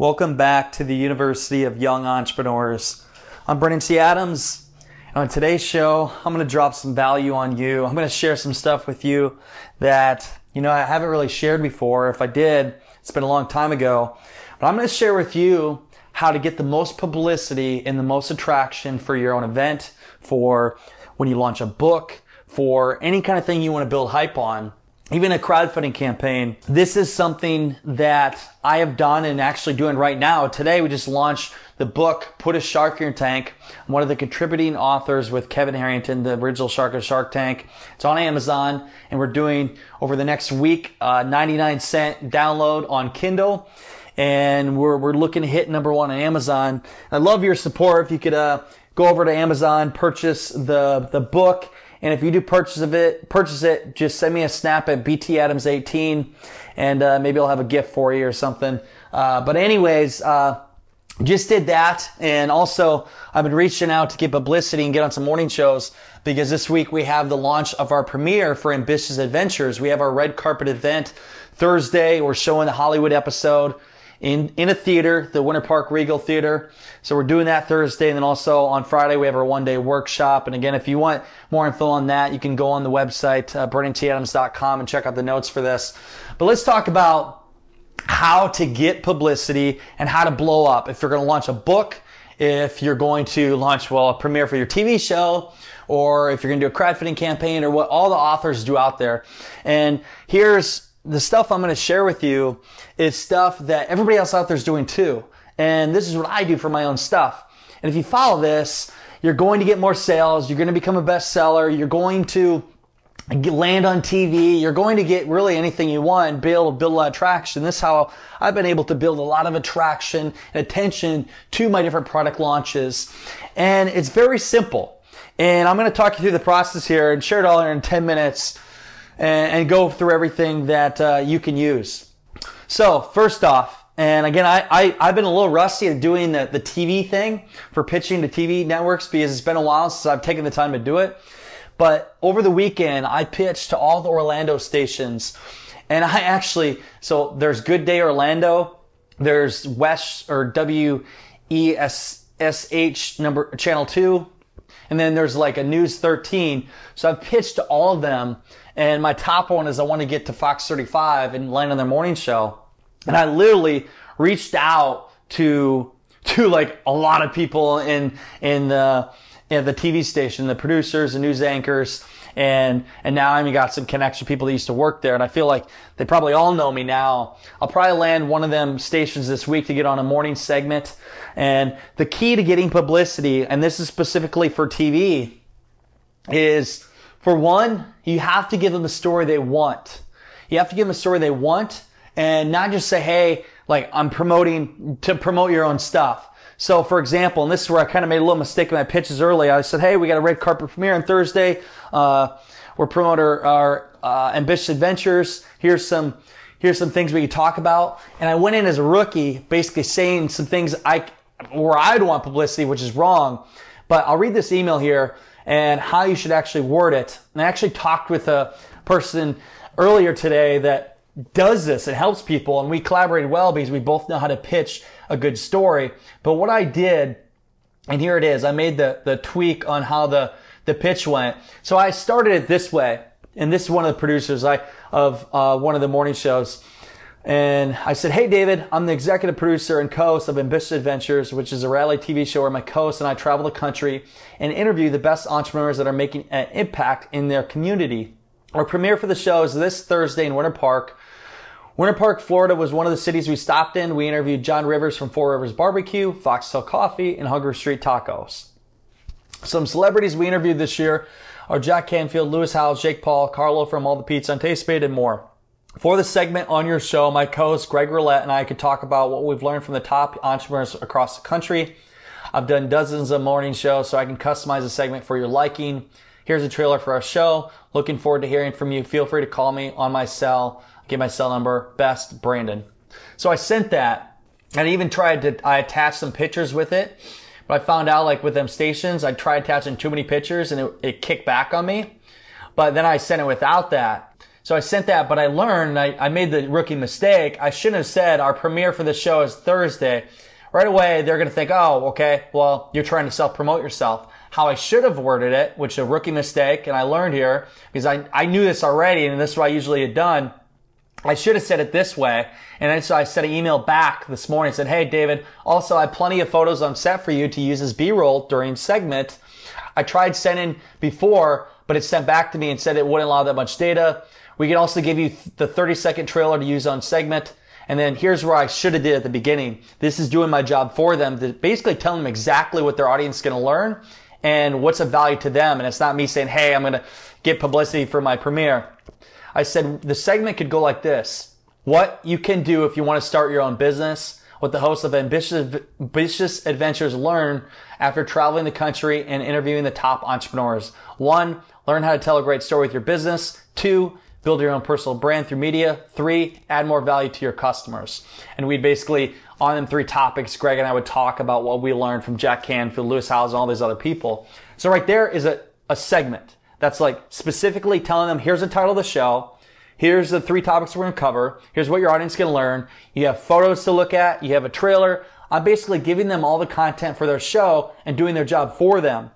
Welcome back to the University of Young Entrepreneurs. I'm Brandon T. Adams. And on today's show, I'm going to drop some value on you. I'm going to share some stuff with you that, you know, I haven't really shared before. If I did, it's been a long time ago. But I'm going to share with you how to get the most publicity and the most attraction for your own event, for when you launch a book, for any kind of thing you want to build hype on even a crowdfunding campaign. This is something that I have done and actually doing right now. Today we just launched the book, Put a Shark in Your Tank. I'm one of the contributing authors with Kevin Harrington, the original Shark of Shark Tank. It's on Amazon and we're doing over the next week, uh, 99 cent download on Kindle. And we're, we're looking to hit number one on Amazon. I love your support. If you could, uh, go over to Amazon, purchase the, the book and if you do purchase of it, purchase it, just send me a snap at btadams18 and uh, maybe I'll have a gift for you or something. Uh, but anyways, uh, just did that. And also I've been reaching out to get publicity and get on some morning shows because this week we have the launch of our premiere for Ambitious Adventures. We have our red carpet event Thursday. We're showing the Hollywood episode in, in a theater, the Winter Park Regal Theater. So we're doing that Thursday. And then also on Friday, we have our one day workshop. And again, if you want more info on that, you can go on the website, uh, BrandonTAdams.com and check out the notes for this. But let's talk about how to get publicity and how to blow up. If you're going to launch a book, if you're going to launch, well, a premiere for your TV show, or if you're going to do a crowdfunding campaign or what all the authors do out there. And here's the stuff I'm going to share with you is stuff that everybody else out there is doing too. And this is what I do for my own stuff. And if you follow this, you're going to get more sales. You're going to become a bestseller. You're going to land on TV. You're going to get really anything you want, be able to build a lot of traction. This is how I've been able to build a lot of attraction and attention to my different product launches. And it's very simple. And I'm going to talk you through the process here and share it all in 10 minutes and, and go through everything that uh, you can use. So first off, and again, I, I, I've been a little rusty at doing the, the TV thing for pitching to TV networks because it's been a while since I've taken the time to do it. But over the weekend, I pitched to all the Orlando stations and I actually, so there's Good Day Orlando, there's West or W E S S H number channel two, and then there's like a News 13. So I've pitched to all of them and my top one is I want to get to Fox 35 and land on their morning show. And I literally reached out to, to like a lot of people in, in the, in the TV station, the producers, the news anchors, and and now I've got some connection people that used to work there, and I feel like they probably all know me now. I'll probably land one of them stations this week to get on a morning segment. And the key to getting publicity, and this is specifically for TV, is for one, you have to give them a story they want. You have to give them a story they want and not just say, hey, like I'm promoting to promote your own stuff. So for example, and this is where I kind of made a little mistake in my pitches early. I said, hey, we got a red carpet premiere on Thursday. Uh, we're promoting our, our uh, ambitious adventures. Here's some here's some things we could talk about. And I went in as a rookie, basically saying some things I where I'd want publicity, which is wrong. But I'll read this email here and how you should actually word it. And I actually talked with a person earlier today that does this and helps people and we collaborated well because we both know how to pitch a good story. But what I did, and here it is, I made the, the tweak on how the, the pitch went. So I started it this way. And this is one of the producers I, of uh, one of the morning shows. And I said, Hey, David, I'm the executive producer and co-host of Ambitious Adventures, which is a reality TV show where my co-host and I travel the country and interview the best entrepreneurs that are making an impact in their community. Our premiere for the show is this Thursday in Winter Park. Winter Park, Florida was one of the cities we stopped in. We interviewed John Rivers from Four Rivers Barbecue, Foxtail Coffee, and Hunger Street Tacos. Some celebrities we interviewed this year are Jack Canfield, Lewis Howes, Jake Paul, Carlo from All the Pizza Made, and more. For the segment on your show, my co-host Greg Rollett and I could talk about what we've learned from the top entrepreneurs across the country. I've done dozens of morning shows, so I can customize a segment for your liking. Here's a trailer for our show. Looking forward to hearing from you. Feel free to call me on my cell. Get my cell number, best Brandon. So I sent that and I even tried to, I attached some pictures with it, but I found out like with them stations, I tried attaching too many pictures and it, it kicked back on me. But then I sent it without that. So I sent that, but I learned, I, I made the rookie mistake. I shouldn't have said our premiere for the show is Thursday. Right away, they're going to think, oh, okay, well, you're trying to self promote yourself. How I should have worded it, which is a rookie mistake, and I learned here because I, I knew this already, and this is what I usually had done. I should have said it this way. And then so I sent an email back this morning, said, Hey, David, also I have plenty of photos on set for you to use as B-roll during segment. I tried sending before, but it sent back to me and said it wouldn't allow that much data. We can also give you the 30 second trailer to use on segment. And then here's where I should have did at the beginning. This is doing my job for them to basically tell them exactly what their audience is going to learn and what's of value to them. And it's not me saying, Hey, I'm going to get publicity for my premiere. I said the segment could go like this. What you can do if you want to start your own business, what the hosts of Ambitious, Ambitious Adventures learn after traveling the country and interviewing the top entrepreneurs. One, learn how to tell a great story with your business. Two, build your own personal brand through media. Three, add more value to your customers. And we'd basically, on them three topics, Greg and I would talk about what we learned from Jack Canfield, Lewis Howes, and all these other people. So right there is a, a segment that's like specifically telling them, here's the title of the show. Here's the three topics we're going to cover. Here's what your audience can learn. You have photos to look at. You have a trailer. I'm basically giving them all the content for their show and doing their job for them.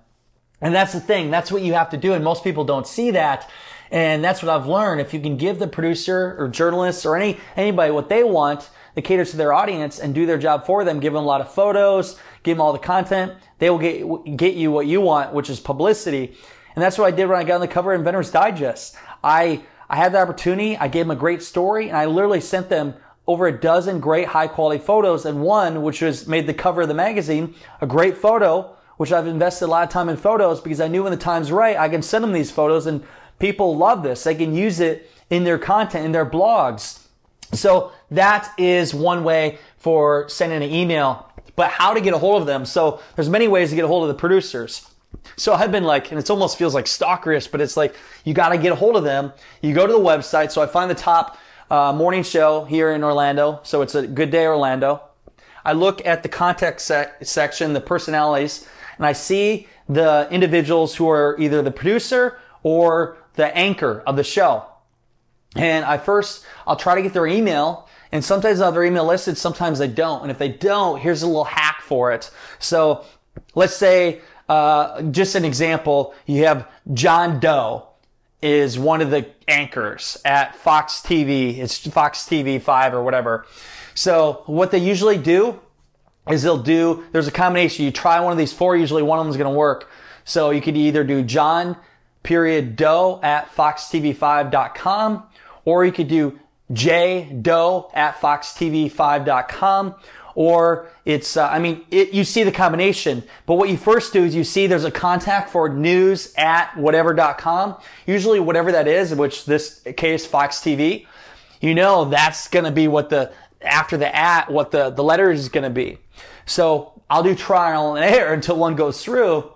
And that's the thing. That's what you have to do. And most people don't see that. And that's what I've learned. If you can give the producer or journalists or any, anybody what they want that caters to their audience and do their job for them, give them a lot of photos, give them all the content, they will get, get you what you want, which is publicity. And that's what I did when I got on the cover of Inventor's Digest. I, I had the opportunity. I gave them a great story and I literally sent them over a dozen great high quality photos and one, which was made the cover of the magazine, a great photo, which I've invested a lot of time in photos because I knew when the time's right, I can send them these photos and people love this. They can use it in their content, in their blogs. So that is one way for sending an email, but how to get a hold of them. So there's many ways to get a hold of the producers. So I've been like, and it almost feels like stalkerish, but it's like you got to get a hold of them. You go to the website. So I find the top uh, morning show here in Orlando. So it's a good day Orlando. I look at the contact sec- section, the personalities, and I see the individuals who are either the producer or the anchor of the show. And I first, I'll try to get their email and sometimes I have their email listed, sometimes they don't. And if they don't, here's a little hack for it. So let's say uh, just an example, you have John Doe is one of the anchors at Fox TV. It's Fox TV 5 or whatever. So what they usually do is they'll do, there's a combination. You try one of these four, usually one of them is going to work. So you could either do John period Doe at foxtv5.com or you could do J Doe at foxtv5.com or it's, uh, I mean, it, you see the combination, but what you first do is you see there's a contact for news at whatever.com, usually whatever that is, which this case, Fox TV, you know, that's going to be what the, after the at, what the, the letter is going to be. So I'll do trial and error until one goes through.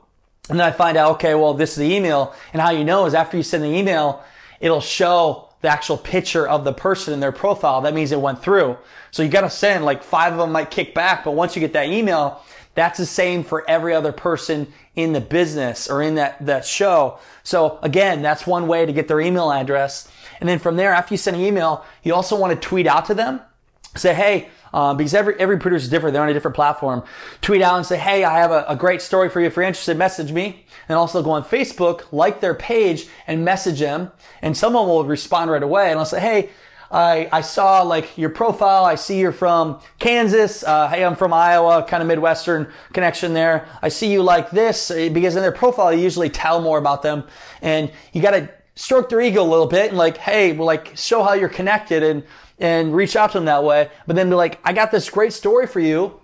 And then I find out, okay, well, this is the email. And how you know is after you send the email, it'll show the actual picture of the person in their profile. That means it went through. So you got to send like five of them might kick back, but once you get that email, that's the same for every other person in the business or in that, that show. So again, that's one way to get their email address. And then from there, after you send an email, you also want to tweet out to them. Say, hey, um, because every every producer is different. They're on a different platform. Tweet out and say, "Hey, I have a, a, great story for you. If you're interested, message me." And also go on Facebook, like their page, and message them. And someone will respond right away. And I'll say, "Hey, I I saw like your profile. I see you're from Kansas. Uh, hey, I'm from Iowa. Kind of Midwestern connection there. I see you like this uh, because in their profile, you usually tell more about them, and you got to stroke their ego a little bit and like, hey, well, like show how you're connected and and reach out to them that way. But then be like, I got this great story for you.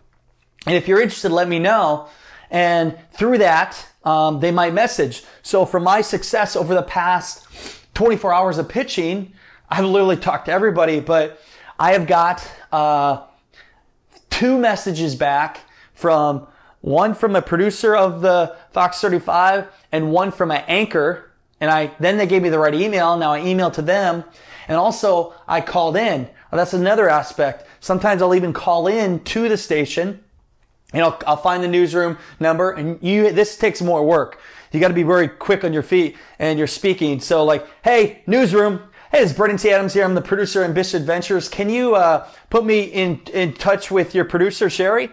And if you're interested, let me know. And through that, um, they might message. So for my success over the past 24 hours of pitching, I've literally talked to everybody, but I have got uh, two messages back from one from a producer of the Fox 35 and one from an anchor. And I then they gave me the right email. Now I emailed to them, and also I called in. Well, that's another aspect. Sometimes I'll even call in to the station and I'll, I'll find the newsroom number and you, this takes more work. You got to be very quick on your feet and you're speaking. So like, hey, newsroom. Hey, it's Brandon T. Adams here. I'm the producer of Ambitious Adventures. Can you uh, put me in, in touch with your producer, Sherry?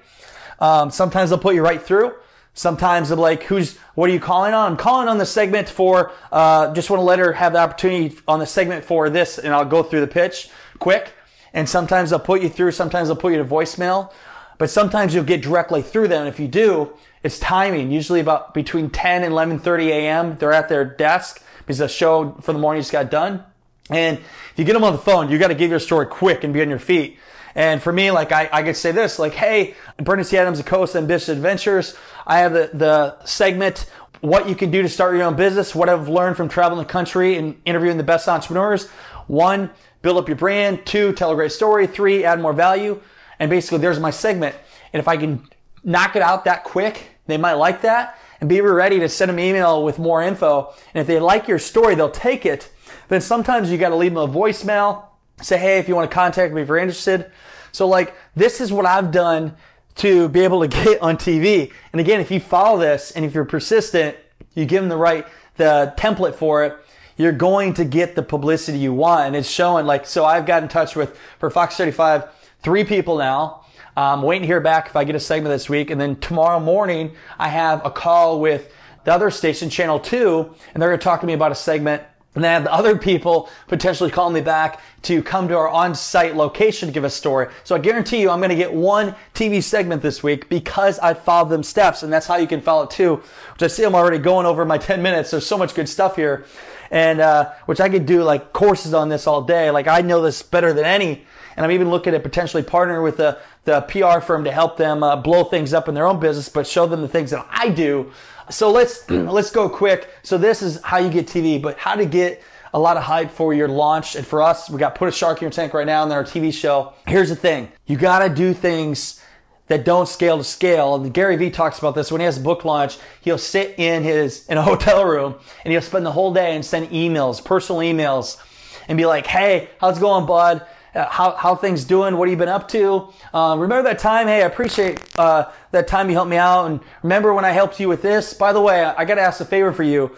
Um, sometimes they'll put you right through. Sometimes they're like, who's, what are you calling on? I'm calling on the segment for, uh, just want to let her have the opportunity on the segment for this and I'll go through the pitch quick. And sometimes they'll put you through, sometimes they'll put you to voicemail, but sometimes you'll get directly through them. If you do, it's timing. Usually about between 10 and 11:30 a.m. They're at their desk because the show for the morning just got done. And if you get them on the phone, you got to give your story quick and be on your feet. And for me, like I, I could say this, like, hey, Bernie C. Adams, the co-host of Ambitious Adventures. I have the, the segment, what you can do to start your own business, what I've learned from traveling the country and interviewing the best entrepreneurs. One, build up your brand. Two, tell a great story. Three, add more value. And basically, there's my segment. And if I can knock it out that quick, they might like that and be ready to send them an email with more info. And if they like your story, they'll take it. Then sometimes you got to leave them a voicemail. Say, hey, if you want to contact me if you're interested. So like, this is what I've done to be able to get on TV. And again, if you follow this and if you're persistent, you give them the right, the template for it, you're going to get the publicity you want. And it's showing like, so I've got in touch with, for Fox 35, three people now. I'm waiting to hear back if I get a segment this week. And then tomorrow morning, I have a call with the other station, Channel 2, and they're going to talk to me about a segment and then have the other people potentially calling me back to come to our on-site location to give a story. So I guarantee you I'm going to get one TV segment this week because I followed them steps. And that's how you can follow it too, which I see I'm already going over my 10 minutes. There's so much good stuff here. And, uh, which I could do like courses on this all day. Like I know this better than any. And I'm even looking at potentially partnering with the, the PR firm to help them uh, blow things up in their own business, but show them the things that I do so let's let's go quick. So this is how you get TV, but how to get a lot of hype for your launch. And for us, we got put a shark in your tank right now and then our TV show. Here's the thing: you got to do things that don't scale to scale. And Gary Vee talks about this when he has a book launch. He'll sit in his in a hotel room and he'll spend the whole day and send emails, personal emails, and be like, "Hey, how's it going, bud? Uh, how, how things doing? What have you been up to? Uh, remember that time? Hey, I appreciate uh, that time you helped me out. And remember when I helped you with this? By the way, I, I got to ask a favor for you.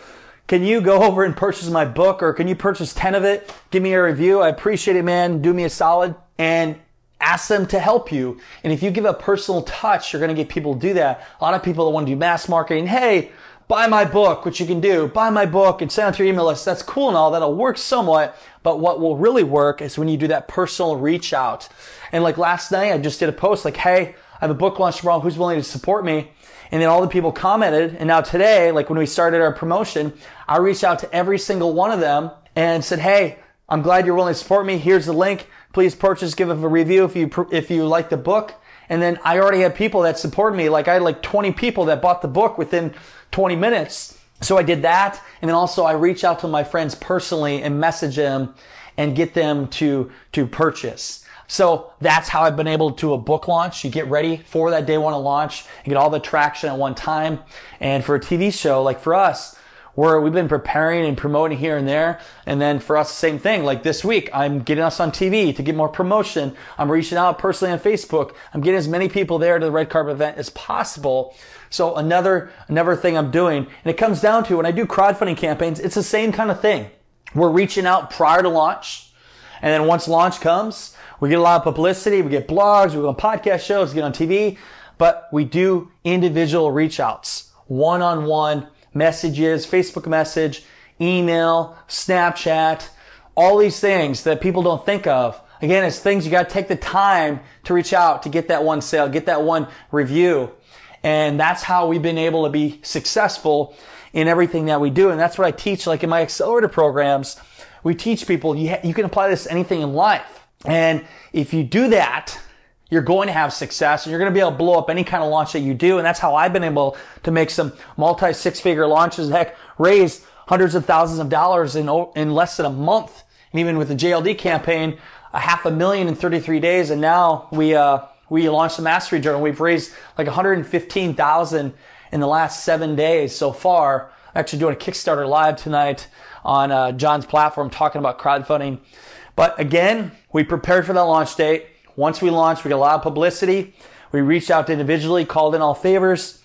Can you go over and purchase my book or can you purchase 10 of it? Give me a review. I appreciate it, man. Do me a solid and ask them to help you. And if you give a personal touch, you're going to get people to do that. A lot of people that want to do mass marketing. Hey, buy my book, which you can do. Buy my book and send it to your email list. That's cool and all. That'll work somewhat. But what will really work is when you do that personal reach out. And like last night, I just did a post like, Hey, I have a book launch tomorrow. Who's willing to support me? And then all the people commented. And now today, like when we started our promotion, I reached out to every single one of them and said, Hey, I'm glad you're willing to support me. Here's the link. Please purchase, give a review if you, if you like the book. And then I already had people that supported me. Like I had like 20 people that bought the book within 20 minutes. So I did that. And then also I reach out to my friends personally and message them and get them to, to purchase. So that's how I've been able to a book launch. You get ready for that day one launch and get all the traction at one time. And for a TV show, like for us, where we've been preparing and promoting here and there. And then for us, same thing. Like this week, I'm getting us on TV to get more promotion. I'm reaching out personally on Facebook. I'm getting as many people there to the red carpet event as possible. So another, another thing I'm doing, and it comes down to when I do crowdfunding campaigns, it's the same kind of thing. We're reaching out prior to launch. And then once launch comes, we get a lot of publicity. We get blogs, we go on podcast shows, we get on TV, but we do individual reach outs, one on one messages, Facebook message, email, Snapchat, all these things that people don't think of. Again, it's things you got to take the time to reach out to get that one sale, get that one review. And that's how we've been able to be successful in everything that we do. And that's what I teach, like in my accelerator programs. We teach people you, ha- you can apply this to anything in life. And if you do that, you're going to have success and you're going to be able to blow up any kind of launch that you do. And that's how I've been able to make some multi six figure launches. Heck, raise hundreds of thousands of dollars in, in less than a month and even with the JLD campaign, a half a million in 33 days. And now we, uh, we launched the Mastery Journal. We've raised like 115,000 in the last seven days so far. I'm actually doing a Kickstarter live tonight on uh, John's platform talking about crowdfunding. But again, we prepared for that launch date. Once we launched, we got a lot of publicity. We reached out individually, called in all favors,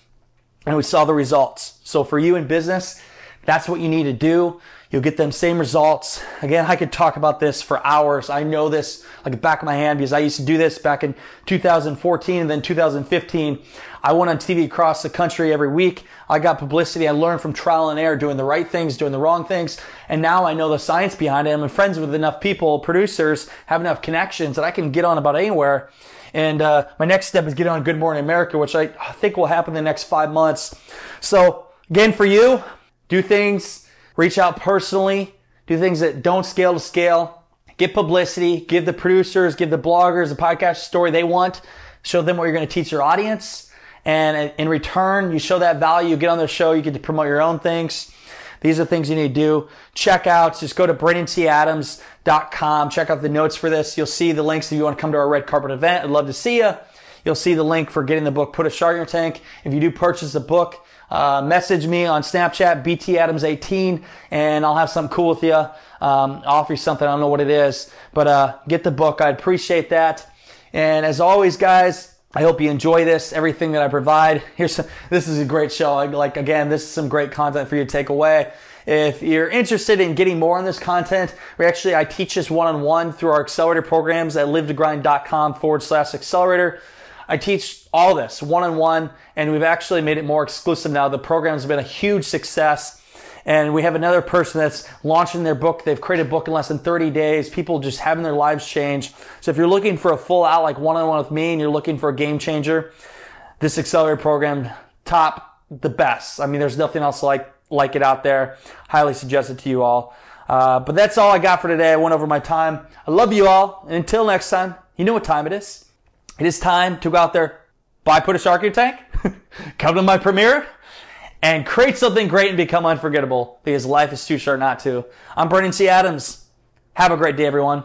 and we saw the results. So for you in business, that's what you need to do. You'll get them same results. Again, I could talk about this for hours. I know this like the back of my hand because I used to do this back in 2014 and then 2015. I went on TV across the country every week. I got publicity. I learned from trial and error, doing the right things, doing the wrong things. And now I know the science behind it. I'm friends with enough people, producers, have enough connections that I can get on about anywhere. And uh, my next step is get on Good Morning America, which I think will happen in the next five months. So again, for you, do things reach out personally, do things that don't scale to scale, get publicity, give the producers, give the bloggers, the podcast story they want, show them what you're going to teach your audience. And in return, you show that value, you get on their show, you get to promote your own things. These are things you need to do. Check out, just go to BrandonTAdams.com. Check out the notes for this. You'll see the links if you want to come to our red carpet event. I'd love to see you. You'll see the link for getting the book, Put a Shark in Your Tank. If you do purchase the book, uh, message me on Snapchat, BTAdams18, and I'll have something cool with you. Um, offer you something. I don't know what it is, but uh, get the book. I'd appreciate that. And as always, guys, I hope you enjoy this, everything that I provide. Here's some, this is a great show. Like again, this is some great content for you to take away. If you're interested in getting more on this content, we actually I teach this one on one through our accelerator programs at livetogrind.com forward slash accelerator. I teach all this one on one, and we've actually made it more exclusive now. The program's been a huge success. And we have another person that's launching their book. They've created a book in less than 30 days. People just having their lives change. So if you're looking for a full out, like one on one with me, and you're looking for a game changer, this accelerator program, top, the best. I mean, there's nothing else like, like it out there. Highly suggest it to you all. Uh, but that's all I got for today. I went over my time. I love you all. And until next time, you know what time it is. It is time to go out there, buy Put a Shark in Your Tank, come to my premiere, and create something great and become unforgettable because life is too short not to. I'm Brandon T. Adams. Have a great day, everyone.